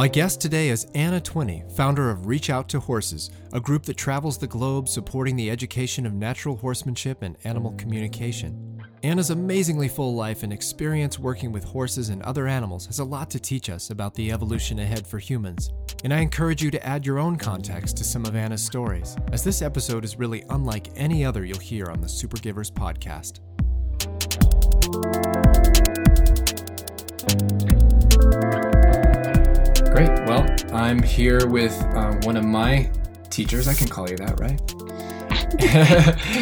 My guest today is Anna Twinney, founder of Reach Out to Horses, a group that travels the globe supporting the education of natural horsemanship and animal communication. Anna's amazingly full life and experience working with horses and other animals has a lot to teach us about the evolution ahead for humans. And I encourage you to add your own context to some of Anna's stories, as this episode is really unlike any other you'll hear on the Super Givers podcast. I'm here with uh, one of my teachers. I can call you that, right?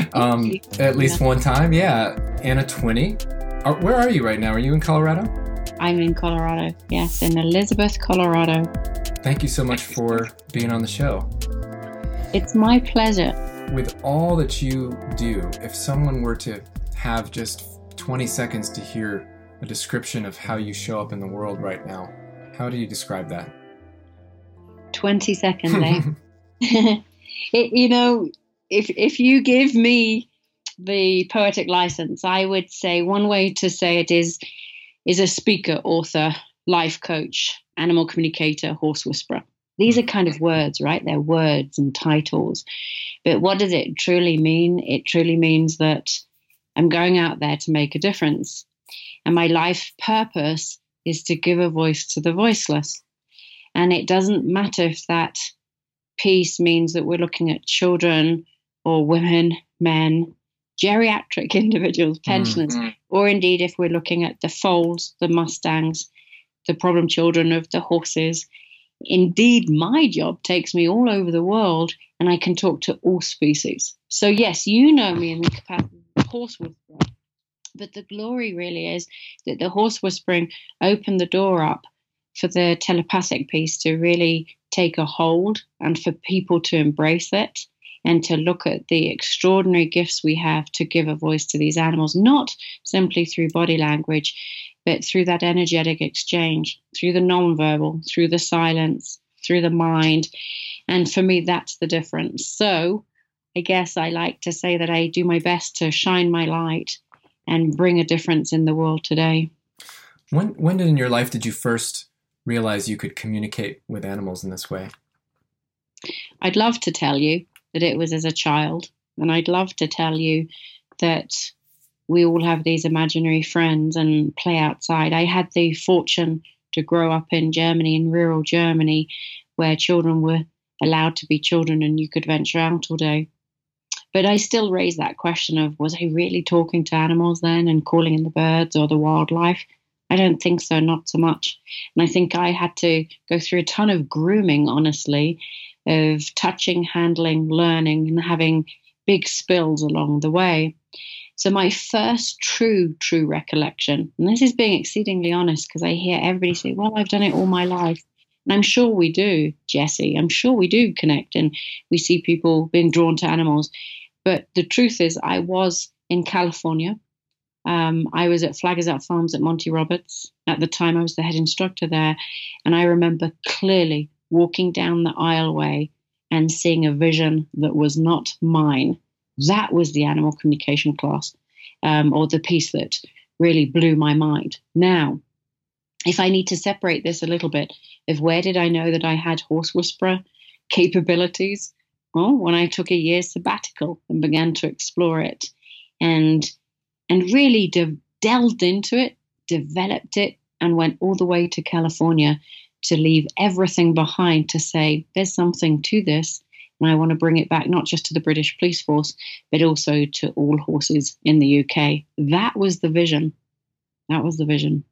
um, at least one time. Yeah. Anna Twinney. Are, where are you right now? Are you in Colorado? I'm in Colorado. Yes, in Elizabeth, Colorado. Thank you so much for being on the show. It's my pleasure. With all that you do, if someone were to have just 20 seconds to hear a description of how you show up in the world right now, how do you describe that? 20 seconds, eh? it, you know, if, if you give me the poetic license, I would say one way to say it is is a speaker, author, life coach, animal communicator, horse whisperer. These are kind of words, right? They're words and titles. But what does it truly mean? It truly means that I'm going out there to make a difference. And my life purpose is to give a voice to the voiceless. And it doesn't matter if that piece means that we're looking at children or women, men, geriatric individuals, pensioners, mm-hmm. or indeed if we're looking at the foals, the mustangs, the problem children of the horses. Indeed, my job takes me all over the world and I can talk to all species. So, yes, you know me in the capacity of horse whisperer, but the glory really is that the horse whispering opened the door up for the telepathic piece to really take a hold and for people to embrace it and to look at the extraordinary gifts we have to give a voice to these animals, not simply through body language, but through that energetic exchange, through the nonverbal, through the silence, through the mind. And for me, that's the difference. So I guess I like to say that I do my best to shine my light and bring a difference in the world today. When, when in your life did you first realize you could communicate with animals in this way? I'd love to tell you that it was as a child. And I'd love to tell you that we all have these imaginary friends and play outside. I had the fortune to grow up in Germany, in rural Germany, where children were allowed to be children and you could venture out all day. But I still raise that question of was I really talking to animals then and calling in the birds or the wildlife? I don't think so, not so much. And I think I had to go through a ton of grooming, honestly, of touching, handling, learning, and having big spills along the way. So, my first true, true recollection, and this is being exceedingly honest because I hear everybody say, Well, I've done it all my life. And I'm sure we do, Jesse. I'm sure we do connect and we see people being drawn to animals. But the truth is, I was in California um, I was at Flag Is Up Farms at Monty Roberts. At the time, I was the head instructor there. And I remember clearly walking down the aisleway and seeing a vision that was not mine. That was the animal communication class, um, or the piece that really blew my mind. Now, if I need to separate this a little bit, of where did I know that I had horse whisperer capabilities? Well, when I took a year sabbatical and began to explore it. And and really de- delved into it, developed it, and went all the way to California to leave everything behind to say, there's something to this. And I want to bring it back not just to the British police force, but also to all horses in the UK. That was the vision. That was the vision.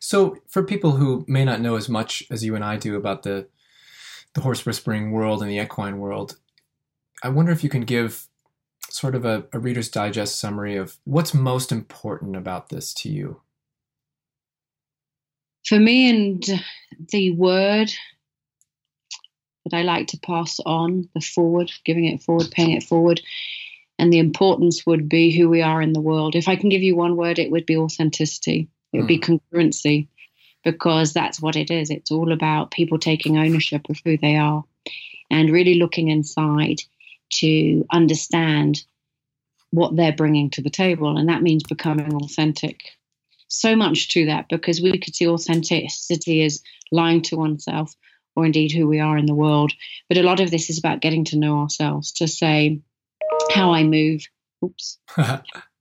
So, for people who may not know as much as you and I do about the the horse whispering world and the equine world, I wonder if you can give sort of a, a Reader's Digest summary of what's most important about this to you? For me, and the word that I like to pass on, the forward, giving it forward, paying it forward, and the importance would be who we are in the world. If I can give you one word, it would be authenticity, it would mm. be hmm. congruency, because that's what it is. It's all about people taking ownership of who they are and really looking inside to understand what they're bringing to the table. And that means becoming authentic. So much to that because we could see authenticity as lying to oneself or indeed who we are in the world. But a lot of this is about getting to know ourselves, to say how I move. Oops.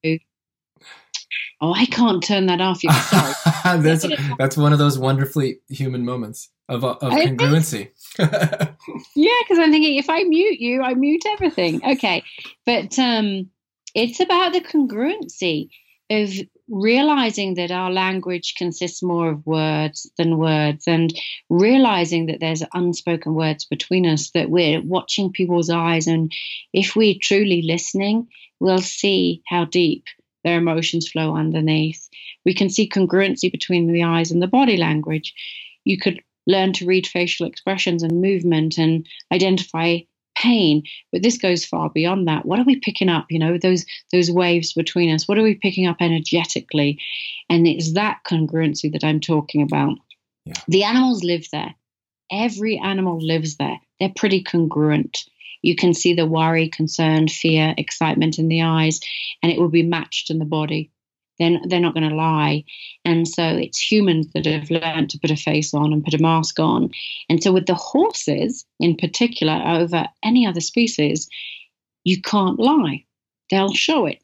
oh, I can't turn that off. You're sorry. that's, that's one of those wonderfully human moments of, of congruency. yeah, because I'm thinking if I mute you, I mute everything. Okay. But um, it's about the congruency of realizing that our language consists more of words than words and realizing that there's unspoken words between us that we're watching people's eyes and if we're truly listening we'll see how deep their emotions flow underneath. We can see congruency between the eyes and the body language. You could learn to read facial expressions and movement and identify pain but this goes far beyond that. What are we picking up you know those those waves between us? What are we picking up energetically? And it's that congruency that i'm talking about. Yeah. the animals live there. Every animal lives there. They're pretty congruent you can see the worry concern fear excitement in the eyes and it will be matched in the body then they're not going to lie. And so it's humans that have learned to put a face on and put a mask on. And so with the horses in particular, over any other species, you can't lie. They'll show it.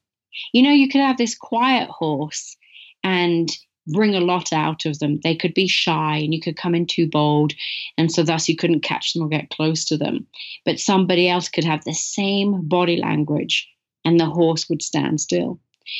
You know, you could have this quiet horse and bring a lot out of them. They could be shy and you could come in too bold, and so thus you couldn't catch them or get close to them. But somebody else could have the same body language and the horse would stand still.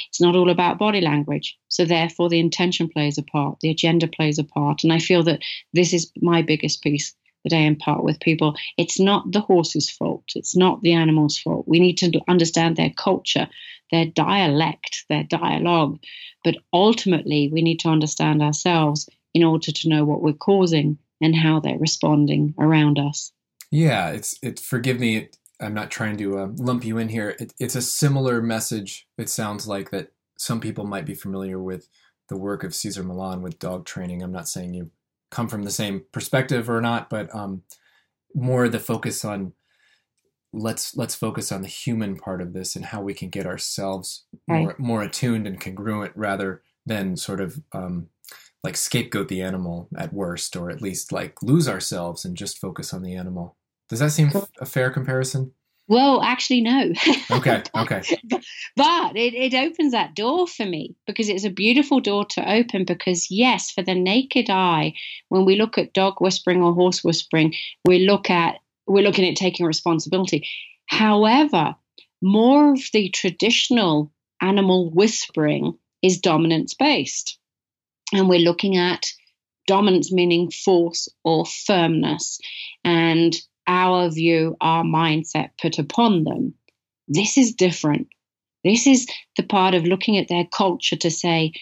It's not all about body language. So, therefore, the intention plays a part, the agenda plays a part. And I feel that this is my biggest piece that I impart with people. It's not the horse's fault, it's not the animal's fault. We need to understand their culture, their dialect, their dialogue. But ultimately, we need to understand ourselves in order to know what we're causing and how they're responding around us. Yeah, it's it. Forgive me. I'm not trying to uh, lump you in here. It, it's a similar message. It sounds like that some people might be familiar with the work of Cesar Millan with dog training. I'm not saying you come from the same perspective or not, but um, more the focus on let's let's focus on the human part of this and how we can get ourselves right. more more attuned and congruent rather than sort of um, like scapegoat the animal at worst, or at least like lose ourselves and just focus on the animal. Does that seem a fair comparison? Well, actually, no. Okay, okay. but it, it opens that door for me because it's a beautiful door to open. Because, yes, for the naked eye, when we look at dog whispering or horse whispering, we look at we're looking at taking responsibility. However, more of the traditional animal whispering is dominance based. And we're looking at dominance meaning force or firmness. And our view, our mindset put upon them. This is different. This is the part of looking at their culture to say,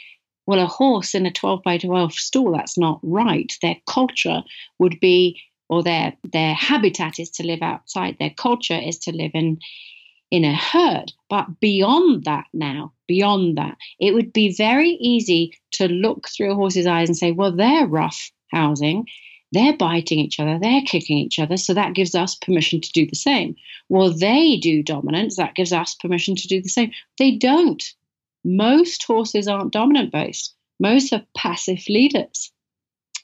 well, a horse in a 12 by 12 stall, that's not right. Their culture would be, or their, their habitat is to live outside. Their culture is to live in, in a herd. But beyond that, now, beyond that, it would be very easy to look through a horse's eyes and say, well, they're rough housing. They're biting each other, they're kicking each other, so that gives us permission to do the same. Well, they do dominance, that gives us permission to do the same. They don't. Most horses aren't dominant based, most are passive leaders.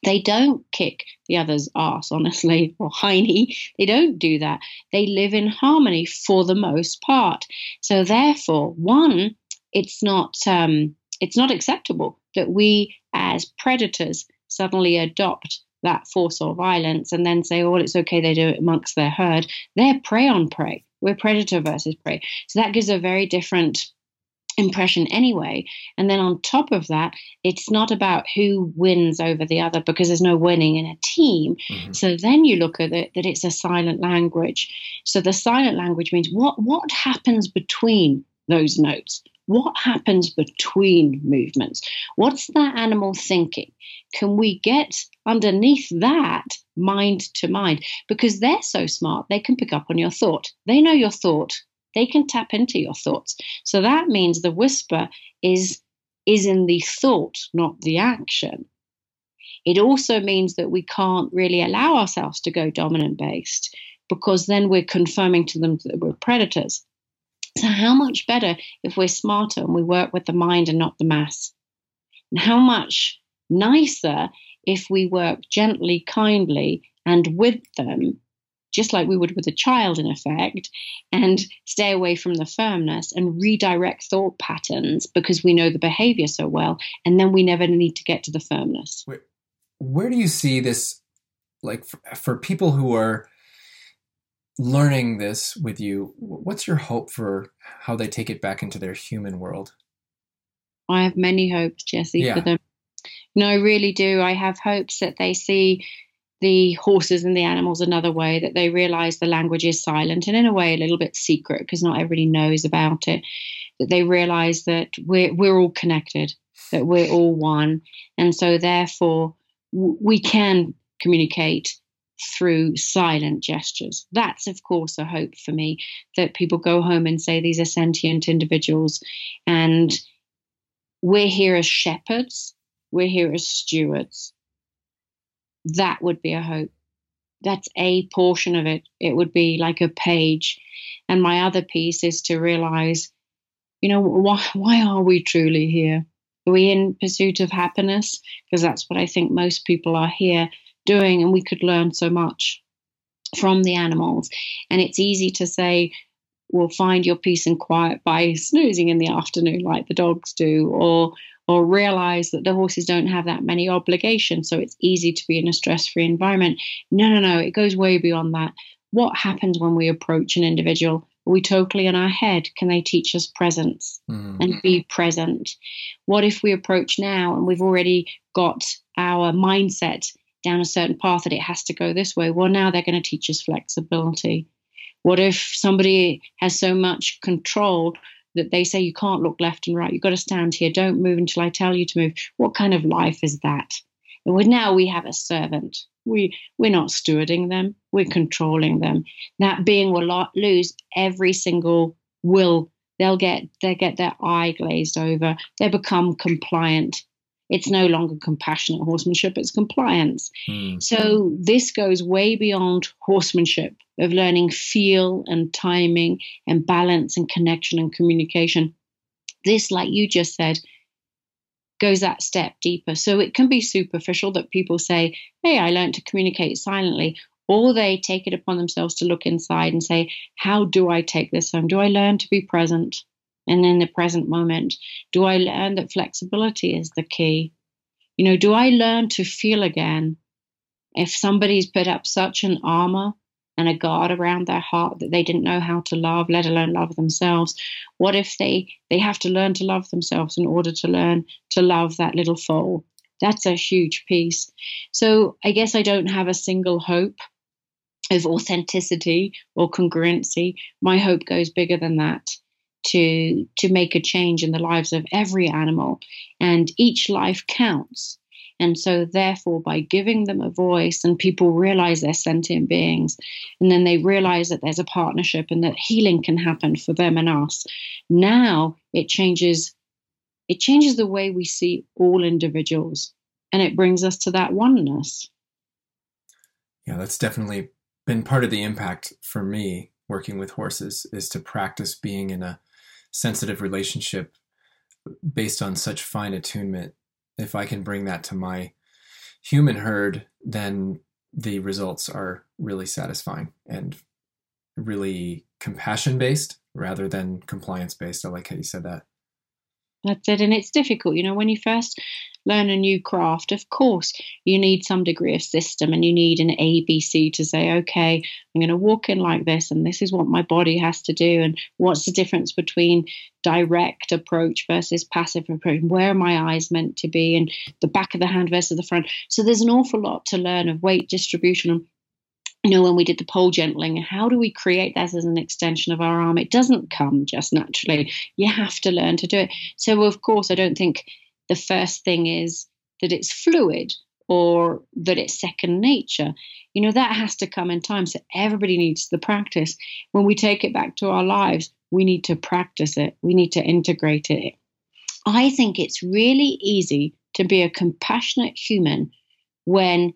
They don't kick the other's ass, honestly, or hiney. They don't do that. They live in harmony for the most part. So therefore, one, it's not um, it's not acceptable that we as predators suddenly adopt that force or violence and then say, oh, well, it's okay, they do it amongst their herd. They're prey on prey. We're predator versus prey. So that gives a very different impression anyway. And then on top of that, it's not about who wins over the other because there's no winning in a team. Mm-hmm. So then you look at it that it's a silent language. So the silent language means what what happens between those notes? What happens between movements? What's that animal thinking? Can we get underneath that mind to mind? Because they're so smart, they can pick up on your thought. They know your thought. They can tap into your thoughts. So that means the whisper is is in the thought, not the action. It also means that we can't really allow ourselves to go dominant based because then we're confirming to them that we're predators. So, how much better if we're smarter and we work with the mind and not the mass? And how much nicer if we work gently, kindly, and with them, just like we would with a child, in effect, and stay away from the firmness and redirect thought patterns because we know the behavior so well. And then we never need to get to the firmness. Where, where do you see this, like for, for people who are learning this with you, what's your hope for how they take it back into their human world? I have many hopes, Jesse, yeah. for them. No, I really do. I have hopes that they see the horses and the animals another way, that they realize the language is silent and in a way a little bit secret because not everybody knows about it. That they realize that we're we're all connected, that we're all one, and so therefore we can communicate through silent gestures. That's, of course, a hope for me that people go home and say these are sentient individuals and we're here as shepherds, we're here as stewards. That would be a hope. That's a portion of it. It would be like a page. And my other piece is to realize, you know, why, why are we truly here? Are we in pursuit of happiness? Because that's what I think most people are here doing, and we could learn so much from the animals. And it's easy to say, well, find your peace and quiet by snoozing in the afternoon like the dogs do, or or realize that the horses don't have that many obligations, so it's easy to be in a stress-free environment. No, no, no, it goes way beyond that. What happens when we approach an individual? Are we totally in our head? Can they teach us presence mm. and be present? What if we approach now and we've already got our mindset down a certain path that it has to go this way. Well, now they're going to teach us flexibility. What if somebody has so much control that they say you can't look left and right? You've got to stand here. Don't move until I tell you to move. What kind of life is that? And now we have a servant. We we're not stewarding them. We're controlling them. That being will lose every single will. They'll get they get their eye glazed over. They become compliant it's no longer compassionate horsemanship, it's compliance. Mm. So this goes way beyond horsemanship of learning feel and timing and balance and connection and communication. This, like you just said, goes that step deeper. So it can be superficial that people say, Hey, I learned to communicate silently. Or they take it upon themselves to look inside and say, How do I take this home? Do I learn to be present? And in the present moment? Do I learn that flexibility is the key? You know, do I learn to feel again? If somebody's put up such an armor and a guard around their heart that they didn't know how to love, let alone love themselves, what if they they have to learn to love themselves in order to learn to love that little foal? That's a huge piece. So I guess I don't have a single hope of authenticity or congruency. My hope goes bigger than that to to make a change in the lives of every animal and each life counts. And so therefore by giving them a voice and people realize they're sentient beings and then they realize that there's a partnership and that healing can happen for them and us now it changes it changes the way we see all individuals and it brings us to that oneness. Yeah that's definitely been part of the impact for me working with horses is to practice being in a sensitive relationship based on such fine attunement, if I can bring that to my human herd, then the results are really satisfying and really compassion based rather than compliance based. I like how you said that. That's it. And it's difficult. You know, when you first learn a new craft, of course, you need some degree of system and you need an ABC to say, okay, I'm going to walk in like this, and this is what my body has to do. And what's the difference between direct approach versus passive approach? Where are my eyes meant to be? And the back of the hand versus the front. So there's an awful lot to learn of weight distribution and you know, when we did the pole gentling, how do we create that as an extension of our arm? It doesn't come just naturally. You have to learn to do it. So, of course, I don't think the first thing is that it's fluid or that it's second nature. You know, that has to come in time. So, everybody needs the practice. When we take it back to our lives, we need to practice it, we need to integrate it. I think it's really easy to be a compassionate human when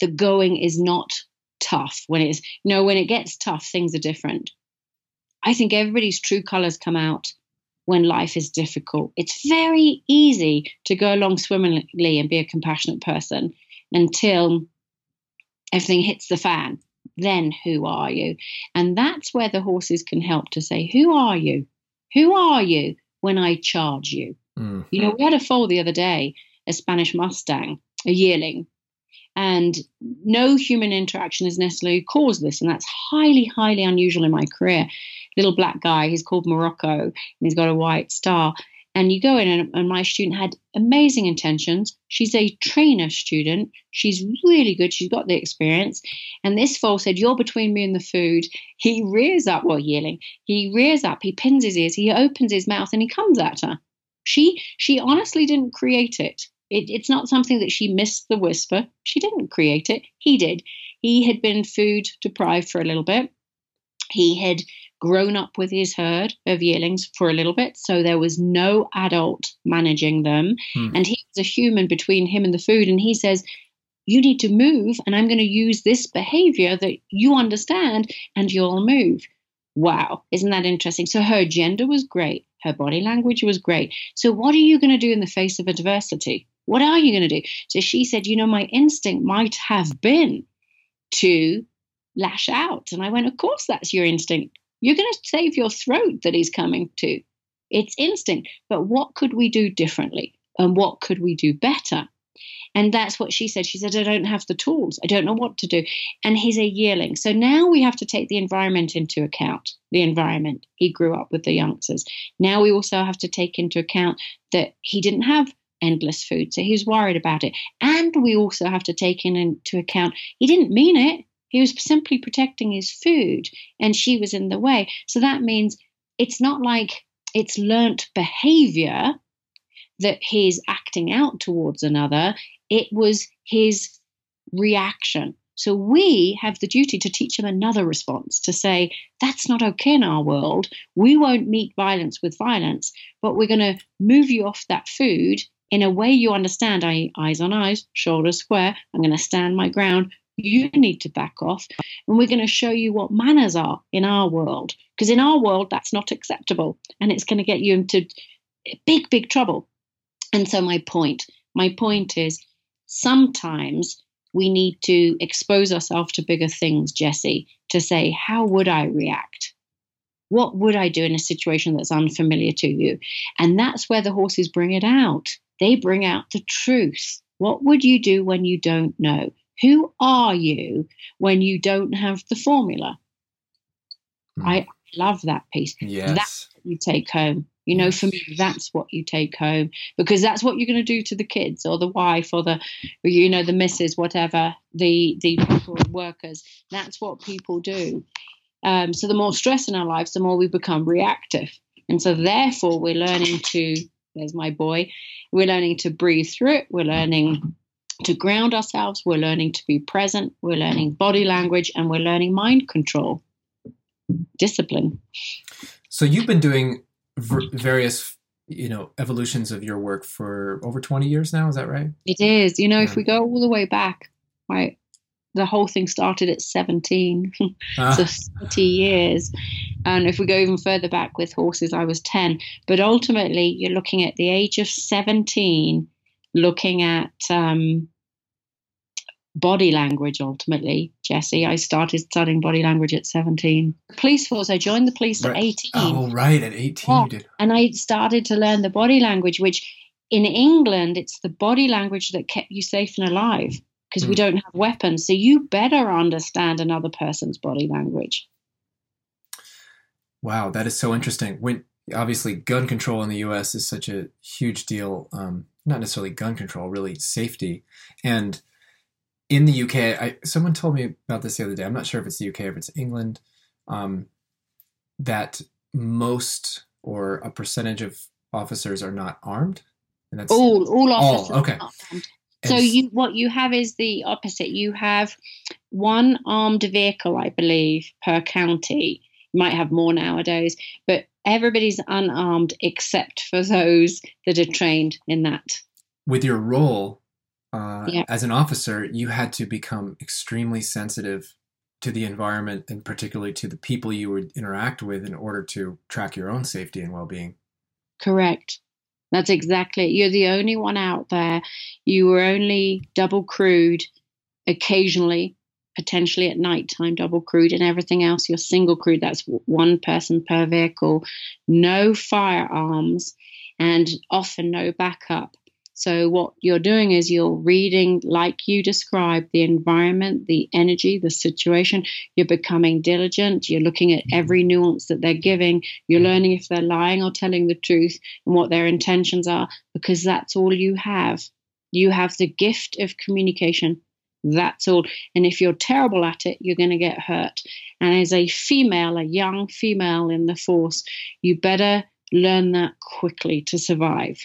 the going is not tough, when it's, you know, when it gets tough, things are different. I think everybody's true colors come out when life is difficult. It's very easy to go along swimmingly and be a compassionate person until everything hits the fan, then who are you? And that's where the horses can help to say, Who are you? Who are you when I charge you? Mm. You know, we had a foal the other day, a Spanish Mustang, a yearling, and no human interaction has necessarily caused this. And that's highly, highly unusual in my career. Little black guy, he's called Morocco, and he's got a white star. And you go in, and, and my student had amazing intentions. She's a trainer student. She's really good. She's got the experience. And this foal said, You're between me and the food. He rears up, well, yearling, he rears up, he pins his ears, he opens his mouth, and he comes at her. She she honestly didn't create it. It. It's not something that she missed the whisper. She didn't create it. He did. He had been food deprived for a little bit. He had grown up with his herd of yearlings for a little bit, so there was no adult managing them. Hmm. And he was a human between him and the food. And he says, You need to move, and I'm going to use this behavior that you understand, and you'll move. Wow, isn't that interesting? So her gender was great. Her body language was great. So, what are you going to do in the face of adversity? What are you going to do? So she said, You know, my instinct might have been to lash out. And I went, Of course, that's your instinct. You're going to save your throat that he's coming to. It's instinct. But what could we do differently? And what could we do better? And that's what she said. She said, I don't have the tools. I don't know what to do. And he's a yearling. So now we have to take the environment into account. The environment. He grew up with the youngsters. Now we also have to take into account that he didn't have endless food. So he's worried about it. And we also have to take in into account he didn't mean it. He was simply protecting his food and she was in the way. So that means it's not like it's learnt behavior that he's acting out towards another it was his reaction. So we have the duty to teach him another response to say, that's not okay in our world. We won't meet violence with violence, but we're going to move you off that food in a way you understand. Eyes on eyes, shoulders square. I'm going to stand my ground. You need to back off. And we're going to show you what manners are in our world. Because in our world, that's not acceptable. And it's going to get you into big, big trouble. And so, my point, my point is sometimes we need to expose ourselves to bigger things, Jesse, to say, how would I react? What would I do in a situation that's unfamiliar to you? And that's where the horses bring it out. They bring out the truth. What would you do when you don't know? Who are you when you don't have the formula? Mm. I love that piece. Yes. That's what you take home. You know, for me, that's what you take home because that's what you're going to do to the kids or the wife or the, you know, the missus, whatever, the the people, workers. That's what people do. Um, so the more stress in our lives, the more we become reactive, and so therefore we're learning to. There's my boy. We're learning to breathe through it. We're learning to ground ourselves. We're learning to be present. We're learning body language, and we're learning mind control, discipline. So you've been doing various you know evolutions of your work for over 20 years now is that right it is you know yeah. if we go all the way back right the whole thing started at 17 ah. so 30 years and if we go even further back with horses i was 10 but ultimately you're looking at the age of 17 looking at um, body language ultimately, Jesse. I started studying body language at 17. Police force, I joined the police right. at 18. Oh, right, at 18 yeah. did. And I started to learn the body language, which in England, it's the body language that kept you safe and alive because mm. we hmm. don't have weapons. So you better understand another person's body language. Wow, that is so interesting. When obviously gun control in the U.S. is such a huge deal. Um, not necessarily gun control, really safety, and in the UK, I, someone told me about this the other day. I'm not sure if it's the UK or if it's England. Um, that most or a percentage of officers are not armed, and that's all all officers. All, okay. So you what you have is the opposite. You have one armed vehicle, I believe, per county. You might have more nowadays, but everybody's unarmed except for those that are trained in that. With your role, uh, yeah. as an officer, you had to become extremely sensitive to the environment and particularly to the people you would interact with in order to track your own safety and well-being. Correct. That's exactly. It. You're the only one out there. You were only double crewed occasionally potentially at night time double crewed and everything else you're single crewed that's one person per vehicle no firearms and often no backup so what you're doing is you're reading like you described the environment the energy the situation. You're becoming diligent. You're looking at mm-hmm. every nuance that they're giving. You're learning if they're lying or telling the truth and what their intentions are because that's all you have. You have the gift of communication. That's all. And if you're terrible at it, you're going to get hurt. And as a female, a young female in the force, you better learn that quickly to survive.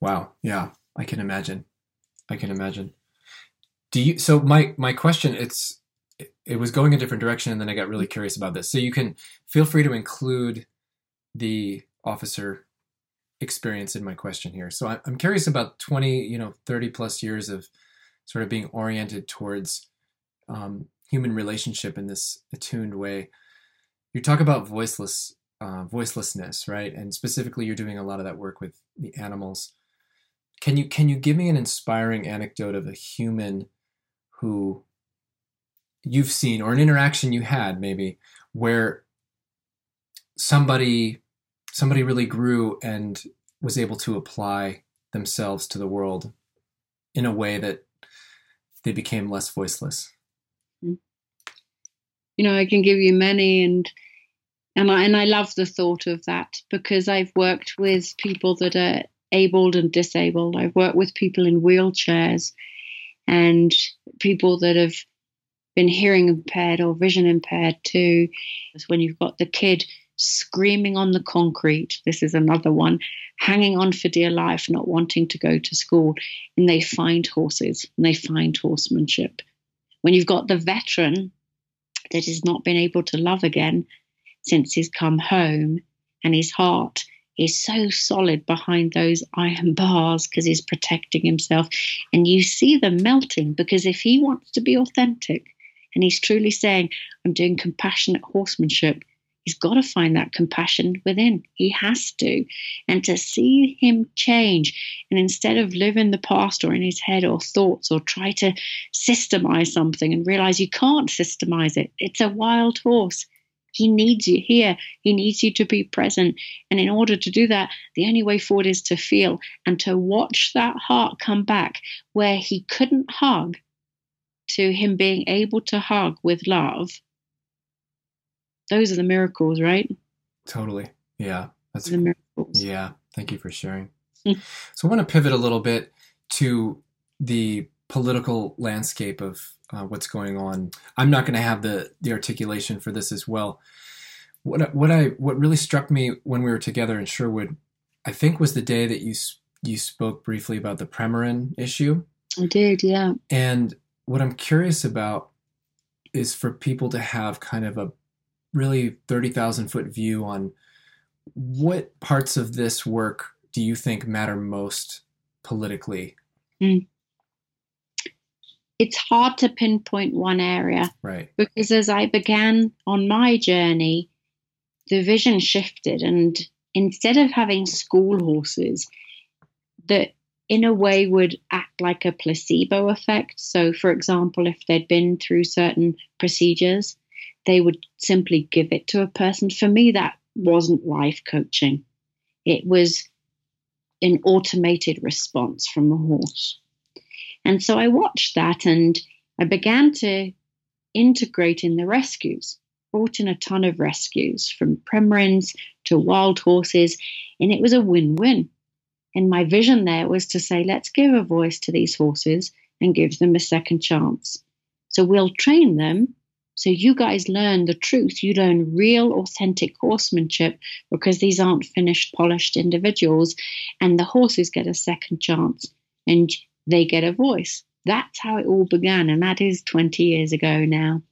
Wow. Yeah, I can imagine. I can imagine. Do you? So my my question it's it was going a different direction, and then I got really curious about this. So you can feel free to include the officer experience in my question here. So I'm curious about 20, you know, 30 plus years of sort of being oriented towards um, human relationship in this attuned way. You talk about voiceless uh, voicelessness, right? And specifically, you're doing a lot of that work with the animals. Can you can you give me an inspiring anecdote of a human who you've seen or an interaction you had maybe where somebody somebody really grew and was able to apply themselves to the world in a way that they became less voiceless? Mm. You know, I can give you many, and and I and I love the thought of that because I've worked with people that are abled and disabled. I've worked with people in wheelchairs and people that have been hearing impaired or vision impaired too. When you've got the kid screaming on the concrete. This is another one, hanging on for dear life, not wanting to go to school. And they find horses and they find horsemanship. When you've got the veteran that has not been able to love again since he's come home and his heart is so solid behind those iron bars because he's protecting himself. And you see them melting because if he wants to be authentic and he's truly saying, I'm doing compassionate horsemanship, He's got to find that compassion within. He has to. And to see him change, and instead of live in the past or in his head or thoughts or try to systemize something and realize you can't systemize it, it's a wild horse. He needs you here. He needs you to be present. And in order to do that, the only way forward is to feel and to watch that heart come back where he couldn't hug to him being able to hug with love those are the miracles, right? Totally. Yeah. That's the miracles. Yeah. Thank you for sharing. Hmm. so I want to pivot a little bit to the political landscape of uh, what's going on. I'm not going to have the the articulation for this as well. What what I what really struck me when we were together in Sherwood, I think, was the day that you you spoke briefly about the Premarin issue. I did, yeah. And what I'm curious about is for people to have kind of a really 30,000 foot view on what parts of this work do you think matter most politically? Mm. It's hard to pinpoint one area. Right. Because as I began on my journey, the vision shifted. And instead of having school horses that in a way would act like a placebo effect. So, for example, if they'd been through certain procedures, they would simply give it to a person. For me, that wasn't life coaching, it was an automated response from a horse. And so I watched that and I began to integrate in the rescues, brought in a ton of rescues from Premarins to wild horses, and it was a win win. And my vision there was to say, let's give a voice to these horses and give them a second chance. So we'll train them so you guys learn the truth. You learn real, authentic horsemanship because these aren't finished, polished individuals. And the horses get a second chance and they get a voice. That's how it all began. And that is 20 years ago now.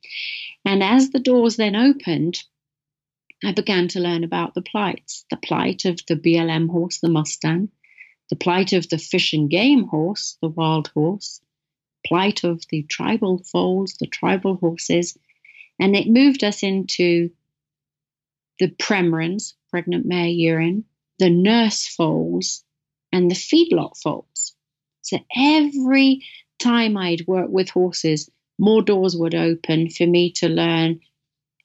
And as the doors then opened, I began to learn about the plights the plight of the BLM horse, the Mustang, the plight of the fish and game horse, the wild horse, plight of the tribal foals, the tribal horses, and it moved us into the Premarins, pregnant mare urine, the nurse foals, and the feedlot foals. So every time I'd work with horses, more doors would open for me to learn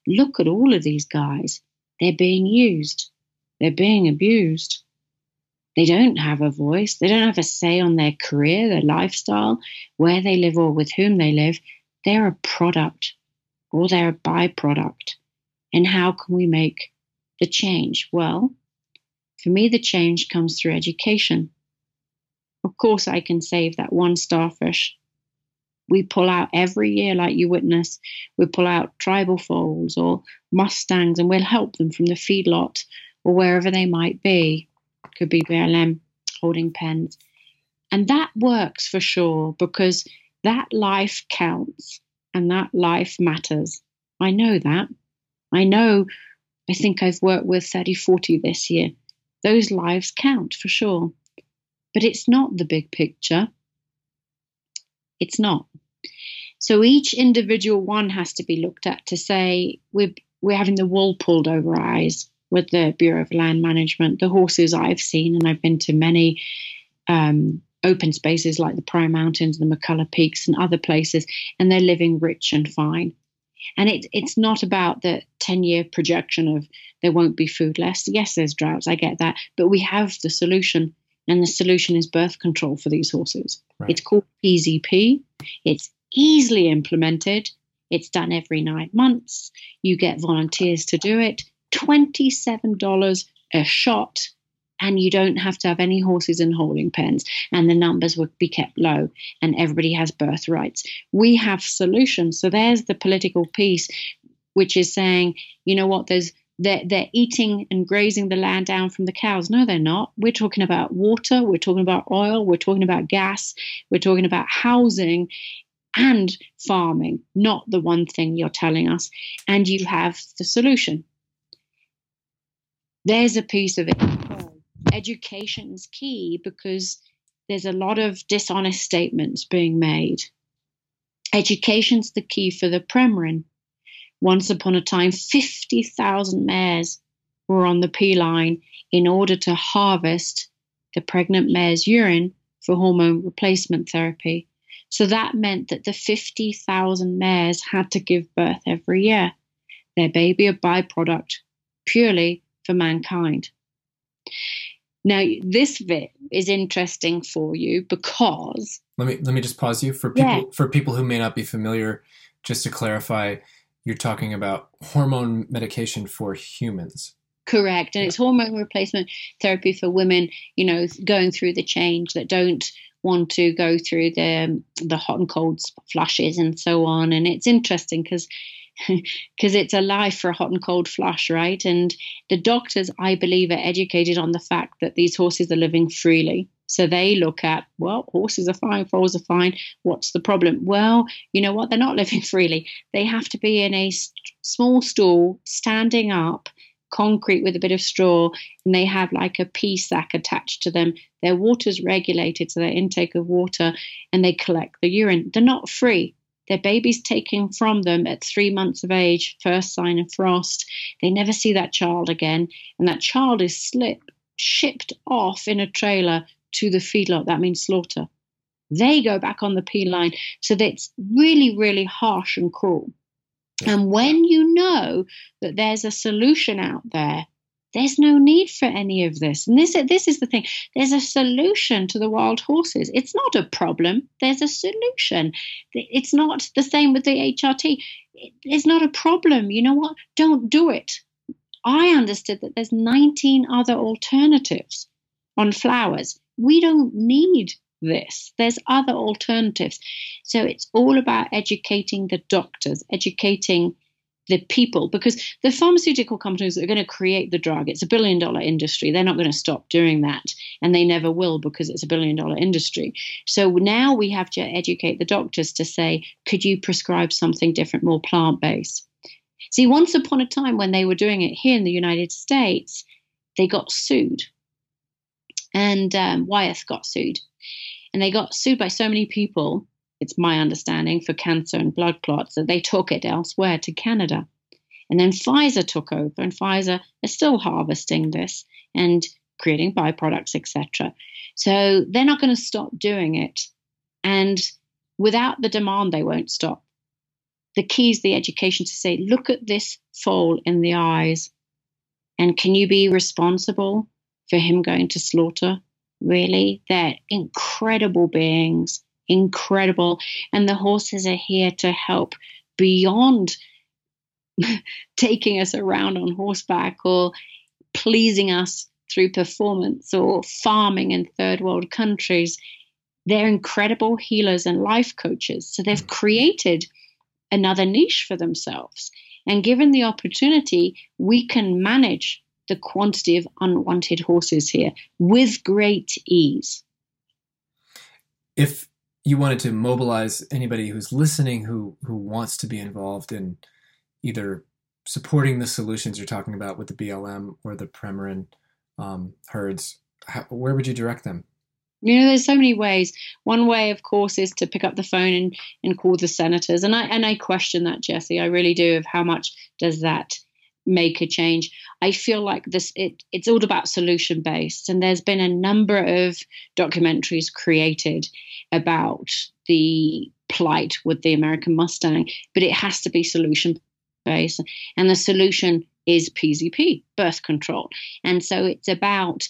look at all of these guys. They're being used, they're being abused. They don't have a voice, they don't have a say on their career, their lifestyle, where they live, or with whom they live. They're a product or they're a byproduct. And how can we make the change? Well, for me, the change comes through education. Of course, I can save that one starfish. We pull out every year, like you witness, we pull out tribal foals or mustangs and we'll help them from the feedlot or wherever they might be. Could be BLM holding pens. And that works for sure because that life counts and that life matters. I know that. I know, I think I've worked with 30, 40 this year. Those lives count for sure. But it's not the big picture. It's not. So each individual one has to be looked at to say we're, we're having the wool pulled over our eyes with the Bureau of Land Management. The horses I've seen, and I've been to many um, open spaces like the Pryor Mountains, the McCullough Peaks, and other places, and they're living rich and fine. And it, it's not about the 10 year projection of there won't be food less. Yes, there's droughts, I get that. But we have the solution, and the solution is birth control for these horses. Right. It's called PZP, it's easily implemented. It's done every nine months. You get volunteers to do it. $27 a shot and you don't have to have any horses in holding pens, and the numbers would be kept low, and everybody has birth rights. We have solutions. So there's the political piece, which is saying, you know what, there's they're, they're eating and grazing the land down from the cows. No, they're not. We're talking about water, we're talking about oil, we're talking about gas, we're talking about housing and farming, not the one thing you're telling us. And you have the solution. There's a piece of it education is key because there's a lot of dishonest statements being made. Education's the key for the Premarin. Once upon a time, 50,000 mares were on the P line in order to harvest the pregnant mare's urine for hormone replacement therapy. So that meant that the 50,000 mares had to give birth every year, their baby a byproduct purely for mankind. Now, this bit is interesting for you because let me let me just pause you for people yeah. for people who may not be familiar. Just to clarify, you're talking about hormone medication for humans. Correct, and yeah. it's hormone replacement therapy for women. You know, going through the change that don't want to go through the the hot and cold flushes and so on. And it's interesting because because it's a life for a hot and cold flush, right? And the doctors, I believe, are educated on the fact that these horses are living freely. So they look at, well, horses are fine, foals are fine. What's the problem? Well, you know what? They're not living freely. They have to be in a st- small stall, standing up, concrete with a bit of straw, and they have like a pee sack attached to them. Their water's regulated, so their intake of water, and they collect the urine. They're not free. Their baby's taken from them at three months of age, first sign of frost. They never see that child again, and that child is slip, shipped off in a trailer to the feedlot. That means slaughter. They go back on the P line. So that's really, really harsh and cruel. And when you know that there's a solution out there there's no need for any of this. And this, this is the thing there's a solution to the wild horses. It's not a problem, there's a solution. It's not the same with the HRT. It's not a problem. You know what? Don't do it. I understood that there's 19 other alternatives on flowers. We don't need this. There's other alternatives. So it's all about educating the doctors, educating the people because the pharmaceutical companies are going to create the drug it's a billion dollar industry they're not going to stop doing that and they never will because it's a billion dollar industry so now we have to educate the doctors to say could you prescribe something different more plant based see once upon a time when they were doing it here in the united states they got sued and um, wyeth got sued and they got sued by so many people it's my understanding, for cancer and blood clots, that they took it elsewhere to Canada. And then Pfizer took over, and Pfizer is still harvesting this and creating byproducts, etc. So they're not going to stop doing it. And without the demand, they won't stop. the key is the education to say, look at this foal in the eyes, and can you be responsible for him going to slaughter? Really? They're incredible beings, incredible. And the horses are here to help beyond taking us around on horseback or pleasing us through performance or farming in third world countries. They're incredible healers and life coaches. So they've created another niche for themselves. And given the opportunity, we can manage the quantity of unwanted horses here with great ease. If you wanted to mobilize anybody who's listening who who wants to be involved in either supporting the solutions you're talking about with the BLM or the Premarin um, herds, how, where would you direct them? You know, there's so many ways. One way, of course, is to pick up the phone and, and call the senators. And I and I question that, Jesse. I really do. Of how much does that make a change? I feel like this. It it's all about solution based, and there's been a number of documentaries created about the plight with the American Mustang, but it has to be solution based, and the solution is PZP, birth control. And so it's about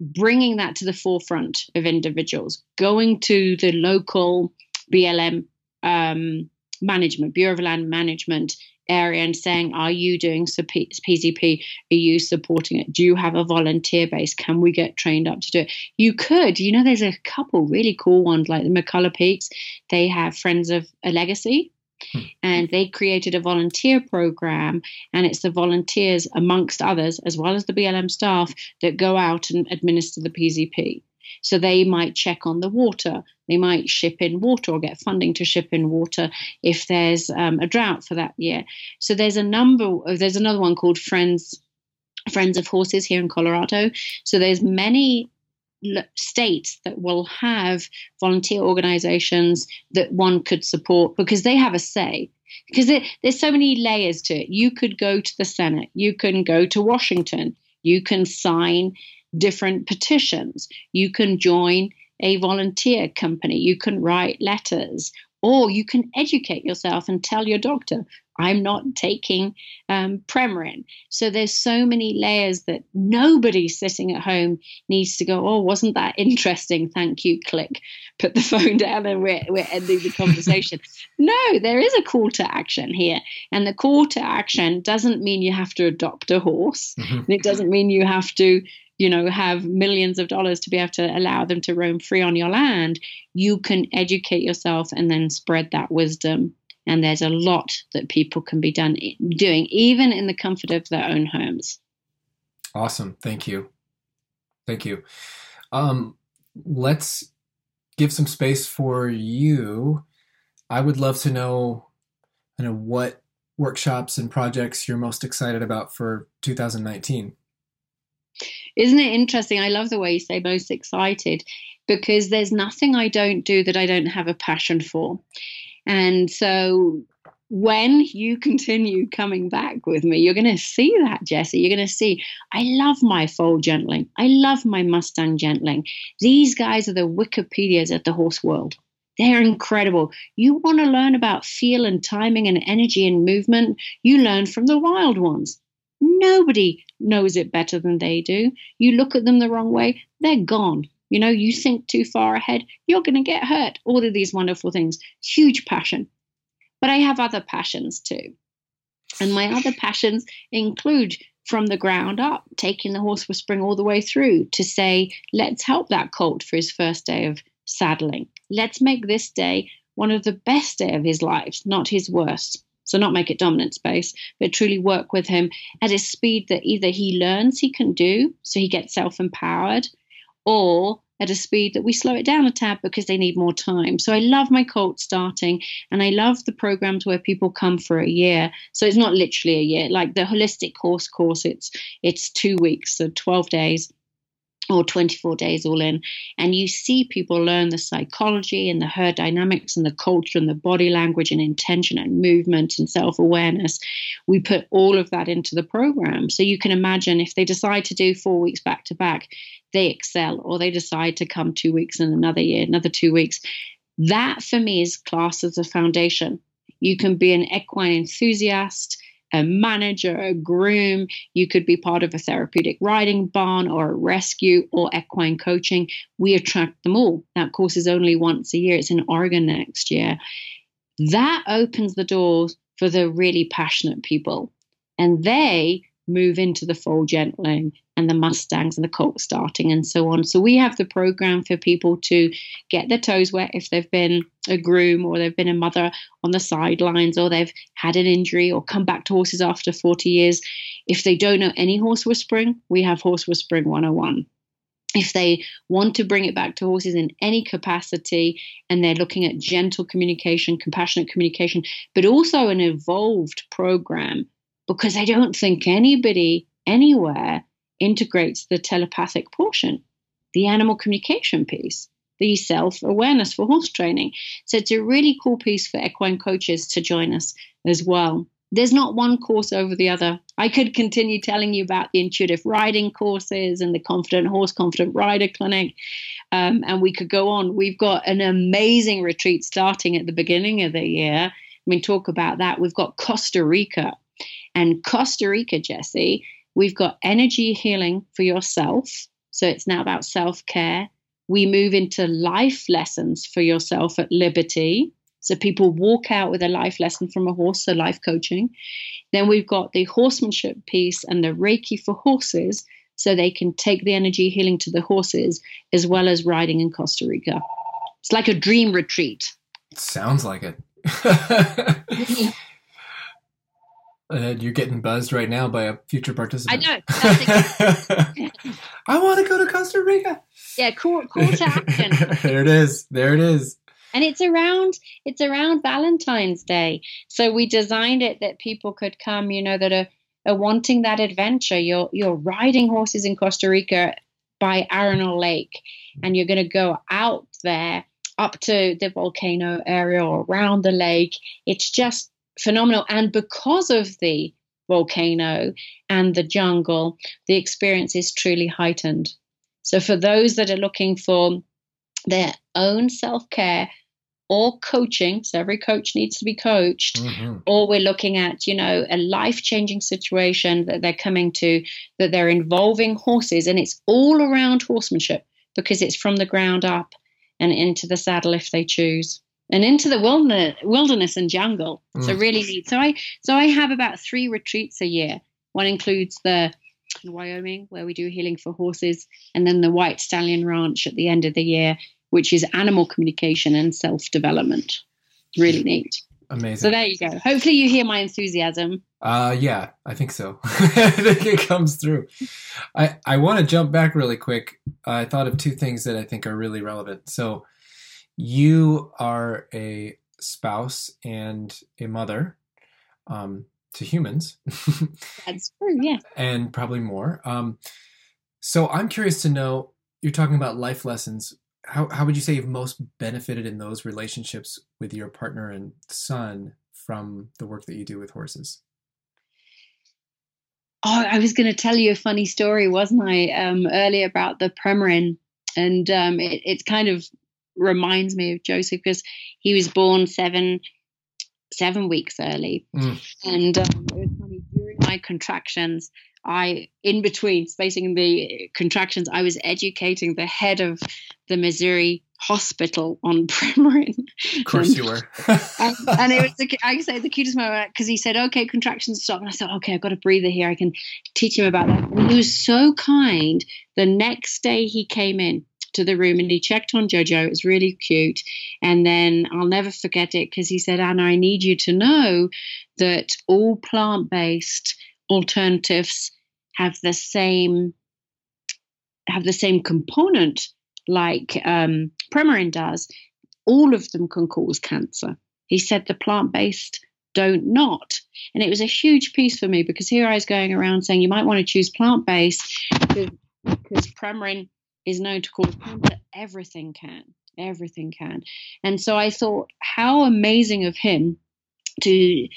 bringing that to the forefront of individuals, going to the local BLM um, management, Bureau of Land Management area, and saying, Are you doing PZP? Are you supporting it? Do you have a volunteer base? Can we get trained up to do it? You could. You know, there's a couple really cool ones like the McCullough Peaks. They have Friends of a Legacy, Hmm. And they created a volunteer program, and it's the volunteers, amongst others, as well as the BLM staff, that go out and administer the PZP. So they might check on the water. They might ship in water or get funding to ship in water if there's um, a drought for that year. So there's a number. Of, there's another one called Friends Friends of Horses here in Colorado. So there's many states that will have volunteer organizations that one could support because they have a say because it, there's so many layers to it you could go to the senate you can go to washington you can sign different petitions you can join a volunteer company you can write letters or you can educate yourself and tell your doctor I'm not taking um, Premarin. So there's so many layers that nobody sitting at home needs to go, oh, wasn't that interesting? Thank you, click. Put the phone down and we're, we're ending the conversation. no, there is a call to action here. And the call to action doesn't mean you have to adopt a horse. Mm-hmm. And it doesn't mean you have to you know have millions of dollars to be able to allow them to roam free on your land you can educate yourself and then spread that wisdom. And there's a lot that people can be done doing even in the comfort of their own homes. Awesome. Thank you. Thank you. Um, let's give some space for you. I would love to know you know what workshops and projects you're most excited about for 2019 isn't it interesting i love the way you say most excited because there's nothing i don't do that i don't have a passion for and so when you continue coming back with me, you're going to see that, Jesse. You're going to see, I love my foal gentling. I love my Mustang gentling. These guys are the Wikipedias of the horse world. They're incredible. You want to learn about feel and timing and energy and movement, you learn from the wild ones. Nobody knows it better than they do. You look at them the wrong way, they're gone. You know, you think too far ahead, you're going to get hurt. All of these wonderful things. Huge passion. But I have other passions too. And my other passions include from the ground up, taking the horse whispering all the way through to say, let's help that colt for his first day of saddling. Let's make this day one of the best day of his life, not his worst. So, not make it dominant space, but truly work with him at a speed that either he learns he can do, so he gets self empowered, or at a speed that we slow it down a tad because they need more time. So I love my colt starting and I love the programs where people come for a year. So it's not literally a year. Like the holistic horse course, it's it's two weeks, so 12 days or 24 days all in and you see people learn the psychology and the herd dynamics and the culture and the body language and intention and movement and self-awareness we put all of that into the program so you can imagine if they decide to do four weeks back to back they excel or they decide to come two weeks in another year, another two weeks. That for me is class as a foundation. You can be an equine enthusiast, a manager, a groom. You could be part of a therapeutic riding barn or a rescue or equine coaching. We attract them all. That course is only once a year. It's in Oregon next year. That opens the doors for the really passionate people. And they move into the foal gentling and the mustangs and the colt starting and so on. So we have the program for people to get their toes wet if they've been a groom or they've been a mother on the sidelines or they've had an injury or come back to horses after 40 years. If they don't know any horse whispering, we have horse whispering 101 if they want to bring it back to horses in any capacity and they're looking at gentle communication, compassionate communication, but also an evolved program because I don't think anybody anywhere integrates the telepathic portion, the animal communication piece, the self awareness for horse training. So it's a really cool piece for equine coaches to join us as well. There's not one course over the other. I could continue telling you about the intuitive riding courses and the confident horse, confident rider clinic, um, and we could go on. We've got an amazing retreat starting at the beginning of the year. I mean, talk about that. We've got Costa Rica. And Costa Rica, Jesse, We've got energy healing for yourself. So it's now about self care. We move into life lessons for yourself at Liberty. So people walk out with a life lesson from a horse, so life coaching. Then we've got the horsemanship piece and the Reiki for horses, so they can take the energy healing to the horses as well as riding in Costa Rica. It's like a dream retreat. Sounds like it. Uh, you're getting buzzed right now by a future participant. I know. I want to go to Costa Rica. Yeah, call, call to action. there it is. There it is. And it's around it's around Valentine's Day, so we designed it that people could come. You know that are, are wanting that adventure. You're you're riding horses in Costa Rica by Arenal Lake, and you're going to go out there up to the volcano area or around the lake. It's just phenomenal. And because of the volcano and the jungle, the experience is truly heightened. So, for those that are looking for their own self care or coaching, so every coach needs to be coached, mm-hmm. or we're looking at, you know, a life changing situation that they're coming to, that they're involving horses, and it's all around horsemanship because it's from the ground up and into the saddle if they choose and into the wilderness, wilderness and jungle. Mm. So really neat. So I so I have about three retreats a year. One includes the Wyoming, where we do healing for horses, and then the White Stallion Ranch at the end of the year, which is animal communication and self development. Really neat. Amazing. So there you go. Hopefully you hear my enthusiasm. Uh yeah, I think so. I think it comes through. I I want to jump back really quick. I thought of two things that I think are really relevant. So you are a spouse and a mother um, to humans. That's true, yeah. And probably more. Um, so I'm curious to know you're talking about life lessons. How, how would you say you've most benefited in those relationships with your partner and son from the work that you do with horses? Oh, I was going to tell you a funny story, wasn't I, um, earlier about the Premarin? And um, it, it's kind of reminds me of Joseph because he was born seven seven weeks early, mm. and um, it was funny during my contractions. I, in between spacing the contractions, I was educating the head of the Missouri hospital on Premarin. Of course and, you were. and, and, it was, the, I say, the cutest moment because he said, okay, contractions stop. And I thought, okay, I've got a breather here. I can teach him about that. And he was so kind. The next day he came in to the room and he checked on Jojo. It was really cute. And then I'll never forget it because he said, Anna, I need you to know that all plant based alternatives have the same have the same component like um, Premarin does. All of them can cause cancer. He said the plant based don't not. And it was a huge piece for me because here I was going around saying you might want to choose plant based because Premarin is known to cause cancer, everything can. Everything can. And so I thought, how amazing of him to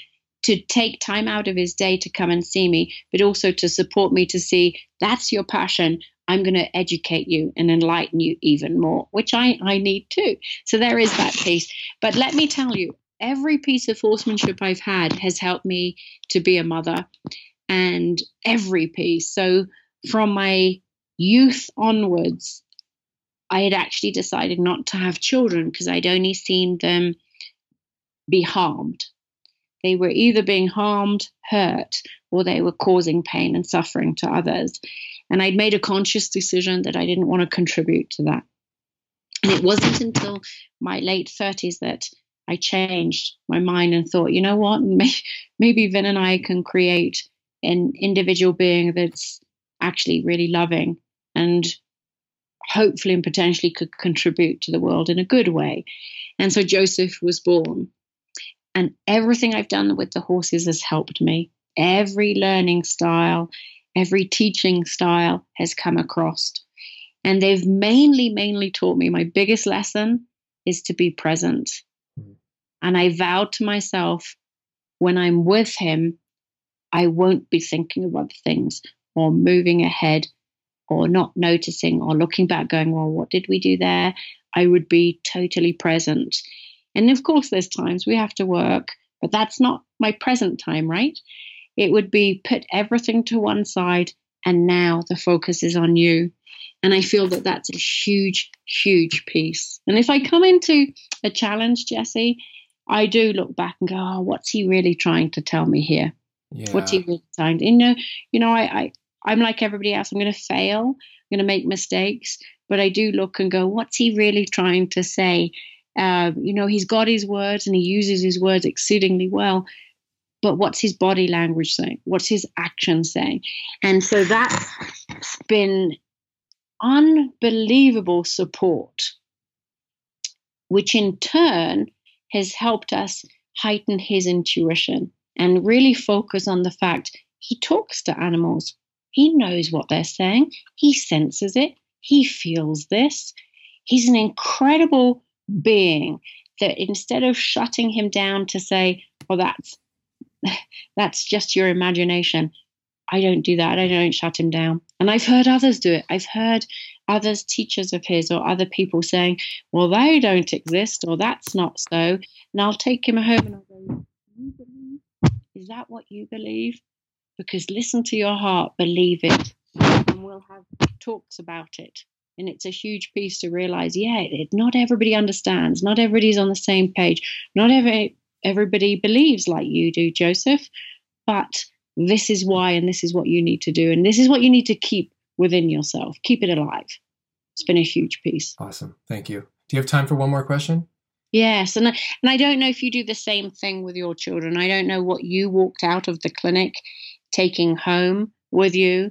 to take time out of his day to come and see me, but also to support me to see that's your passion. I'm going to educate you and enlighten you even more, which I, I need too. So there is that piece. But let me tell you, every piece of horsemanship I've had has helped me to be a mother, and every piece. So from my youth onwards, I had actually decided not to have children because I'd only seen them be harmed. They were either being harmed, hurt, or they were causing pain and suffering to others. And I'd made a conscious decision that I didn't want to contribute to that. And it wasn't until my late 30s that I changed my mind and thought, you know what, maybe Vin and I can create an individual being that's actually really loving and hopefully and potentially could contribute to the world in a good way. And so Joseph was born. And everything I've done with the horses has helped me. Every learning style, every teaching style has come across. And they've mainly, mainly taught me my biggest lesson is to be present. Mm. And I vowed to myself, when I'm with him, I won't be thinking of other things or moving ahead or not noticing or looking back, going, well, what did we do there? I would be totally present. And of course, there's times we have to work, but that's not my present time, right? It would be put everything to one side and now the focus is on you. And I feel that that's a huge, huge piece. And if I come into a challenge, Jesse, I do look back and go, oh, what's he really trying to tell me here? Yeah. What's he really trying? You know, you know, I, I I'm like everybody else. I'm going to fail. I'm going to make mistakes, but I do look and go, what's he really trying to say? Uh, you know, he's got his words and he uses his words exceedingly well. But what's his body language saying? What's his action saying? And so that's been unbelievable support, which in turn has helped us heighten his intuition and really focus on the fact he talks to animals. He knows what they're saying, he senses it, he feels this. He's an incredible being that instead of shutting him down to say, well, that's that's just your imagination. I don't do that. I don't shut him down. And I've heard others do it. I've heard others, teachers of his or other people saying, well, they don't exist or that's not so. And I'll take him home and I'll go, Is that what you believe? Because listen to your heart, believe it, and we'll have talks about it. And it's a huge piece to realize, yeah, it, not everybody understands, not everybody's on the same page, not every everybody believes like you do, Joseph, but this is why, and this is what you need to do, and this is what you need to keep within yourself. Keep it alive. It's been a huge piece. Awesome. Thank you. Do you have time for one more question? Yes, and I, and I don't know if you do the same thing with your children. I don't know what you walked out of the clinic taking home with you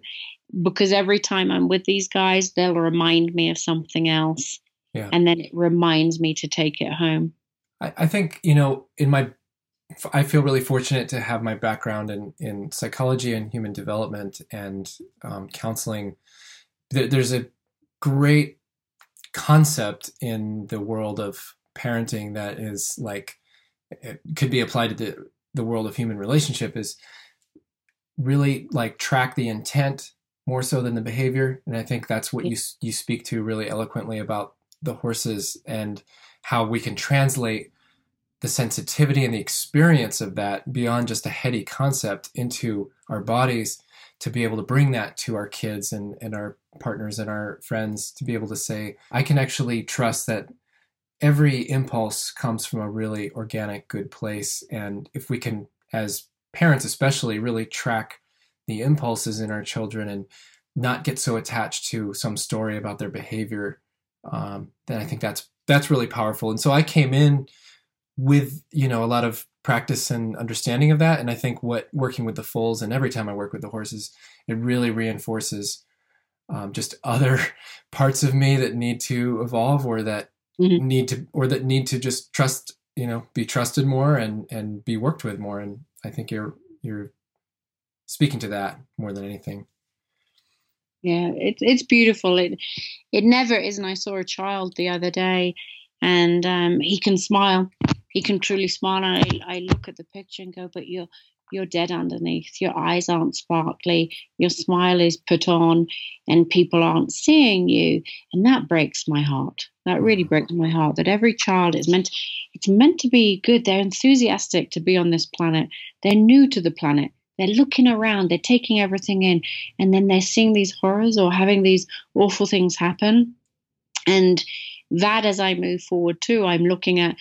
because every time I'm with these guys, they'll remind me of something else. Yeah. And then it reminds me to take it home. I, I think, you know, in my, I feel really fortunate to have my background in, in psychology and human development and um, counseling. There, there's a great concept in the world of parenting that is like, it could be applied to the, the world of human relationship is really like track the intent more so than the behavior and i think that's what you you speak to really eloquently about the horses and how we can translate the sensitivity and the experience of that beyond just a heady concept into our bodies to be able to bring that to our kids and, and our partners and our friends to be able to say i can actually trust that every impulse comes from a really organic good place and if we can as parents especially really track the impulses in our children and not get so attached to some story about their behavior um, then i think that's that's really powerful. And so i came in with you know a lot of practice and understanding of that. And i think what working with the foals and every time i work with the horses it really reinforces um, just other parts of me that need to evolve or that mm-hmm. need to or that need to just trust you know be trusted more and and be worked with more. And I think you're you're speaking to that more than anything. Yeah, it's it's beautiful. It it never is. And I saw a child the other day, and um, he can smile. He can truly smile. And I, I look at the picture and go, but you're you're dead underneath. Your eyes aren't sparkly. Your smile is put on, and people aren't seeing you. And that breaks my heart. That really breaks my heart. That every child is meant. It's meant to be good. They're enthusiastic to be on this planet. They're new to the planet. They're looking around. They're taking everything in, and then they're seeing these horrors or having these awful things happen. And that, as I move forward too, I'm looking at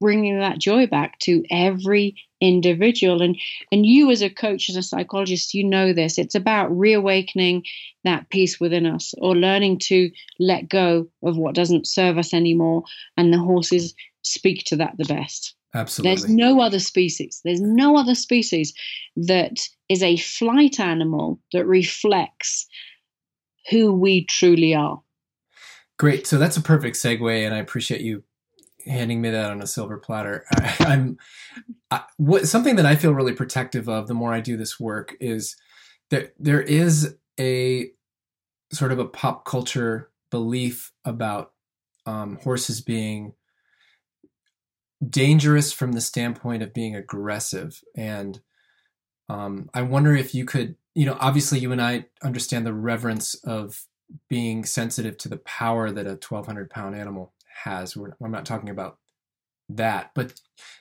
bringing that joy back to every individual. And and you as a coach as a psychologist you know this. It's about reawakening that peace within us or learning to let go of what doesn't serve us anymore. And the horses speak to that the best. Absolutely. there's no other species there's no other species that is a flight animal that reflects who we truly are. Great. So that's a perfect segue and i appreciate you handing me that on a silver platter. I, am what something that I feel really protective of the more I do this work is that there is a sort of a pop culture belief about um, horses being dangerous from the standpoint of being aggressive and um, i wonder if you could you know obviously you and i understand the reverence of being sensitive to the power that a 1200 pound animal has. We're, I'm not talking about that, but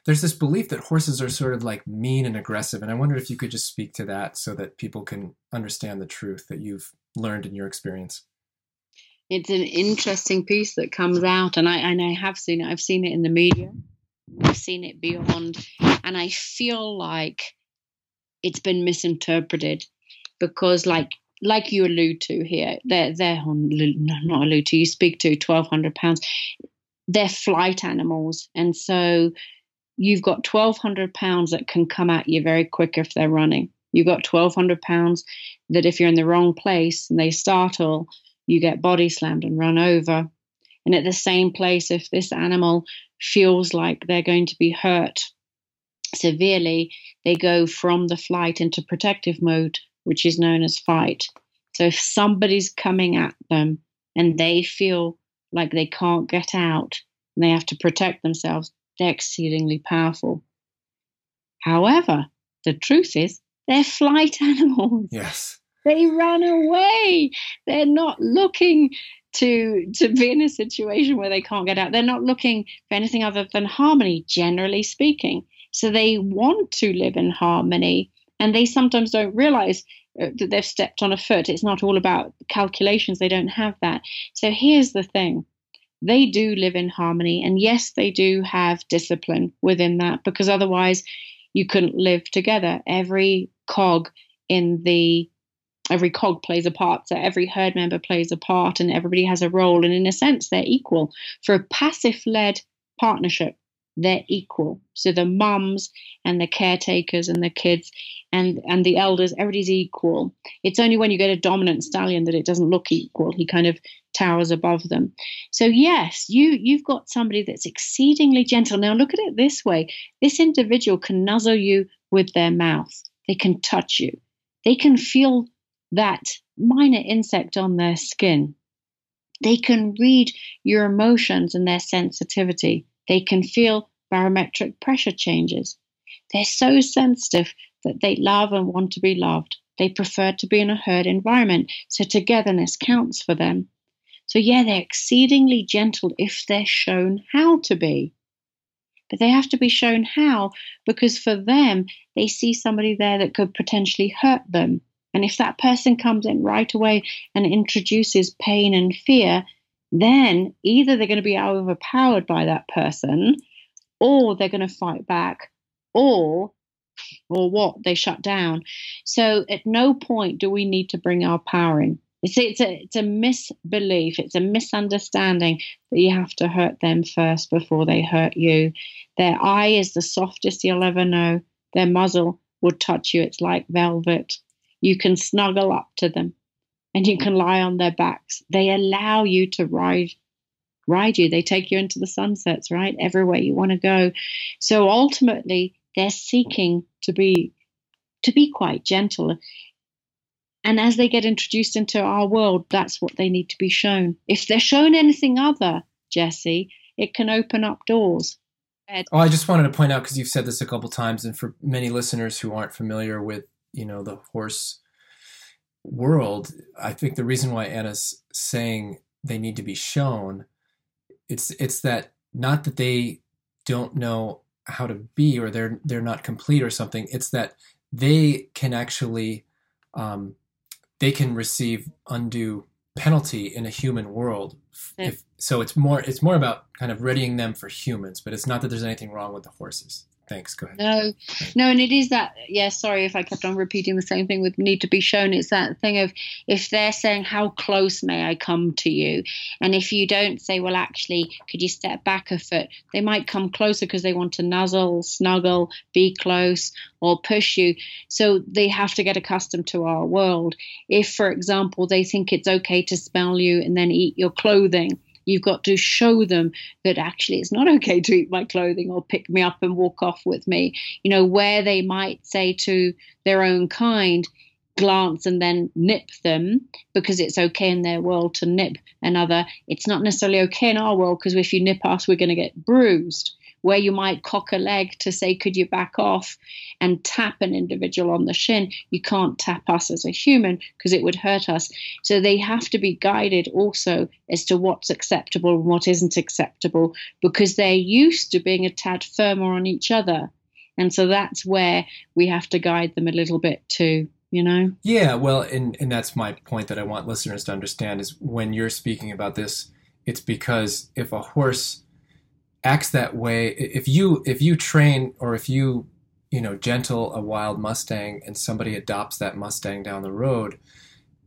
there's this belief that horses are sort of like mean and aggressive. And I wonder if you could just speak to that so that people can understand the truth that you've learned in your experience. It's an interesting piece that comes out, and I and I have seen it. I've seen it in the media. I've seen it beyond, and I feel like it's been misinterpreted because, like like you allude to here, they're they're on not allude to. You speak to twelve hundred pounds. They're flight animals, and so you've got twelve hundred pounds that can come at you very quick if they're running. You've got twelve hundred pounds that if you're in the wrong place and they startle, you get body slammed and run over. And at the same place, if this animal feels like they're going to be hurt severely, they go from the flight into protective mode which is known as fight. So if somebody's coming at them and they feel like they can't get out and they have to protect themselves, they're exceedingly powerful. However, the truth is they're flight animals. Yes. They run away. They're not looking to to be in a situation where they can't get out. They're not looking for anything other than harmony, generally speaking. So they want to live in harmony and they sometimes don't realize uh, that they've stepped on a foot. It's not all about calculations, they don't have that. So here's the thing they do live in harmony, and yes, they do have discipline within that because otherwise you couldn't live together. Every cog in the every cog plays a part so every herd member plays a part and everybody has a role and in a sense they're equal for a passive led partnership they're equal. So the mums and the caretakers and the kids and and the elders, everybody's equal. It's only when you get a dominant stallion that it doesn't look equal. He kind of towers above them. So yes, you you've got somebody that's exceedingly gentle. Now look at it this way: this individual can nuzzle you with their mouth. They can touch you. They can feel that minor insect on their skin. They can read your emotions and their sensitivity. They can feel barometric pressure changes. They're so sensitive that they love and want to be loved. They prefer to be in a herd environment, so togetherness counts for them. So, yeah, they're exceedingly gentle if they're shown how to be. But they have to be shown how because for them, they see somebody there that could potentially hurt them. And if that person comes in right away and introduces pain and fear, then either they're going to be overpowered by that person or they're going to fight back or or what? They shut down. So at no point do we need to bring our power in. It's, it's a it's a misbelief it's a misunderstanding that you have to hurt them first before they hurt you. Their eye is the softest you'll ever know. Their muzzle will touch you. It's like velvet. You can snuggle up to them and you can lie on their backs. They allow you to ride ride you. They take you into the sunsets, right? Everywhere you want to go. So ultimately, they're seeking to be to be quite gentle. And as they get introduced into our world, that's what they need to be shown. If they're shown anything other, Jesse, it can open up doors. Oh, I just wanted to point out because you've said this a couple times, and for many listeners who aren't familiar with, you know, the horse world, I think the reason why Anna's saying they need to be shown, it's it's that not that they don't know how to be or they're they're not complete or something. It's that they can actually um, they can receive undue penalty in a human world. If, so it's more it's more about kind of readying them for humans, but it's not that there's anything wrong with the horses. Thanks. Go ahead. No, no, and it is that. Yeah, sorry if I kept on repeating the same thing with need to be shown. It's that thing of if they're saying, How close may I come to you? And if you don't say, Well, actually, could you step back a foot? They might come closer because they want to nuzzle, snuggle, be close, or push you. So they have to get accustomed to our world. If, for example, they think it's okay to smell you and then eat your clothing, You've got to show them that actually it's not okay to eat my clothing or pick me up and walk off with me. You know, where they might say to their own kind, glance and then nip them because it's okay in their world to nip another. It's not necessarily okay in our world because if you nip us, we're going to get bruised where you might cock a leg to say, Could you back off and tap an individual on the shin? You can't tap us as a human because it would hurt us. So they have to be guided also as to what's acceptable and what isn't acceptable because they're used to being a tad firmer on each other. And so that's where we have to guide them a little bit too you know yeah well and and that's my point that i want listeners to understand is when you're speaking about this it's because if a horse acts that way. If you if you train or if you you know gentle a wild mustang and somebody adopts that mustang down the road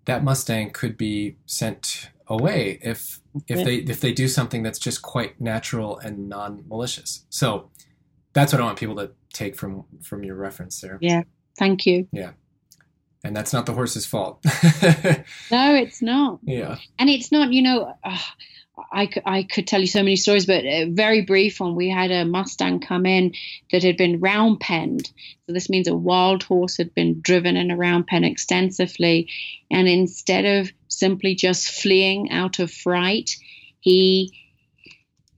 that mustang could be sent away if if they if they do something that's just quite natural and non-malicious. So that's what i want people to take from from your reference there. Yeah. Thank you. Yeah. And that's not the horse's fault. No it's not. Yeah. And it's not you know uh, I, I could tell you so many stories, but a very brief one. We had a Mustang come in that had been round penned. So this means a wild horse had been driven in a round pen extensively. And instead of simply just fleeing out of fright, he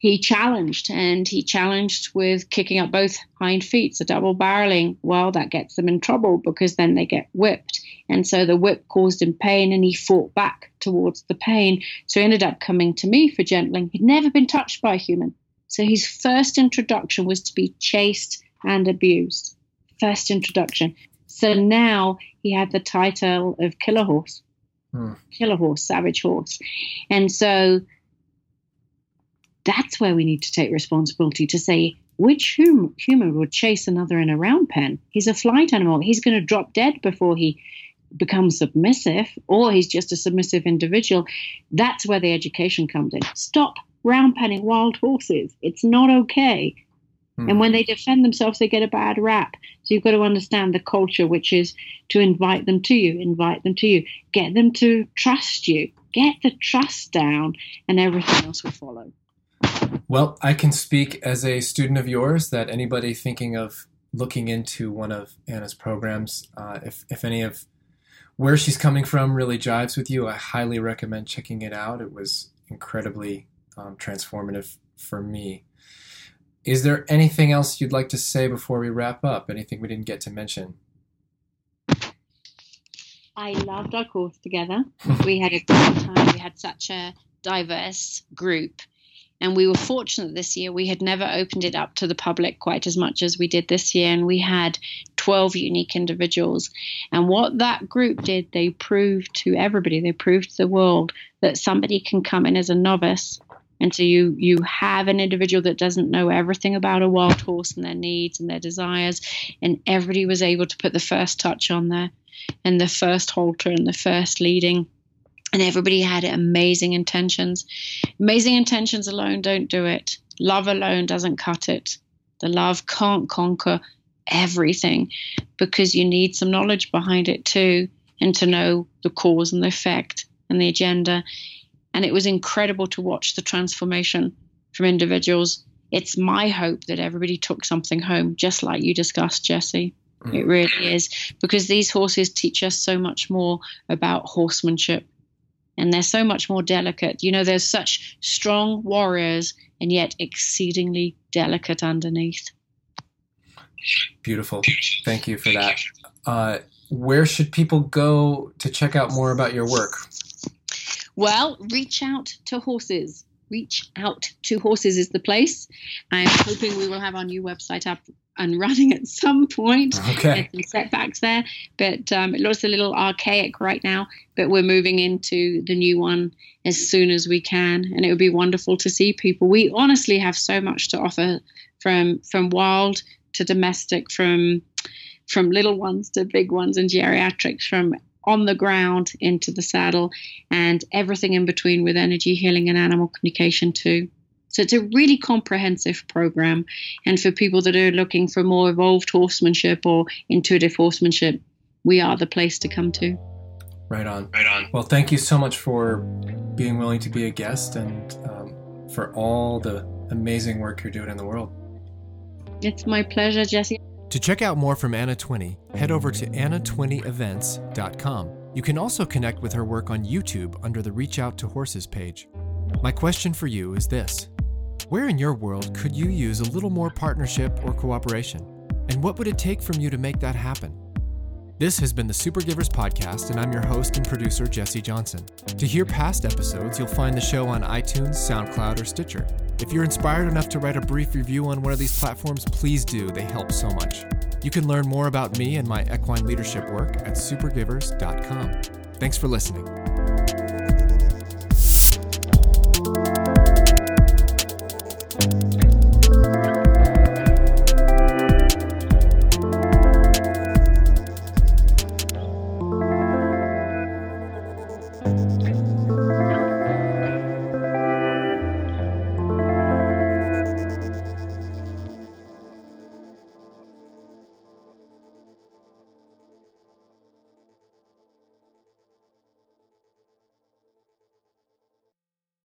he challenged and he challenged with kicking up both hind feet, so double barreling. Well, that gets them in trouble because then they get whipped. And so the whip caused him pain and he fought back towards the pain. So he ended up coming to me for gentling. He'd never been touched by a human. So his first introduction was to be chased and abused. First introduction. So now he had the title of killer horse. Hmm. Killer horse, savage horse. And so that's where we need to take responsibility to say which hum- human would chase another in a round pen? He's a flight animal. He's going to drop dead before he becomes submissive, or he's just a submissive individual. That's where the education comes in. Stop round penning wild horses. It's not okay. Hmm. And when they defend themselves, they get a bad rap. So you've got to understand the culture, which is to invite them to you, invite them to you, get them to trust you, get the trust down, and everything else will follow. Well, I can speak as a student of yours that anybody thinking of looking into one of Anna's programs, uh, if, if any of where she's coming from really jives with you, I highly recommend checking it out. It was incredibly um, transformative for me. Is there anything else you'd like to say before we wrap up? Anything we didn't get to mention? I loved our course together. we had a great time. We had such a diverse group and we were fortunate this year. We had never opened it up to the public quite as much as we did this year. And we had 12 unique individuals. And what that group did, they proved to everybody, they proved to the world that somebody can come in as a novice. And so you you have an individual that doesn't know everything about a wild horse and their needs and their desires, and everybody was able to put the first touch on there, and the first halter and the first leading and everybody had amazing intentions. Amazing intentions alone don't do it. Love alone doesn't cut it. The love can't conquer everything because you need some knowledge behind it too and to know the cause and the effect and the agenda. And it was incredible to watch the transformation from individuals. It's my hope that everybody took something home, just like you discussed, Jesse. Mm. It really is because these horses teach us so much more about horsemanship and they're so much more delicate. You know, there's such strong warriors and yet exceedingly delicate underneath. Beautiful. Thank you for that. Uh, where should people go to check out more about your work? Well, reach out to horses. Reach out to horses is the place. I'm hoping we will have our new website up and running at some point. Okay. There's some setbacks there, but um, it looks a little archaic right now. But we're moving into the new one as soon as we can, and it would be wonderful to see people. We honestly have so much to offer from from wild to domestic, from from little ones to big ones and geriatrics, from on the ground into the saddle, and everything in between with energy healing and animal communication too. So it's a really comprehensive program. And for people that are looking for more evolved horsemanship or intuitive horsemanship, we are the place to come to. Right on. Right on. Well, thank you so much for being willing to be a guest and um, for all the amazing work you're doing in the world. It's my pleasure, Jesse. To check out more from Anna Twinney, head over to anna20events.com. You can also connect with her work on YouTube under the Reach Out to Horses page. My question for you is this Where in your world could you use a little more partnership or cooperation? And what would it take from you to make that happen? This has been the Supergivers Podcast, and I'm your host and producer, Jesse Johnson. To hear past episodes, you'll find the show on iTunes, SoundCloud, or Stitcher. If you're inspired enough to write a brief review on one of these platforms, please do. They help so much. You can learn more about me and my equine leadership work at supergivers.com. Thanks for listening.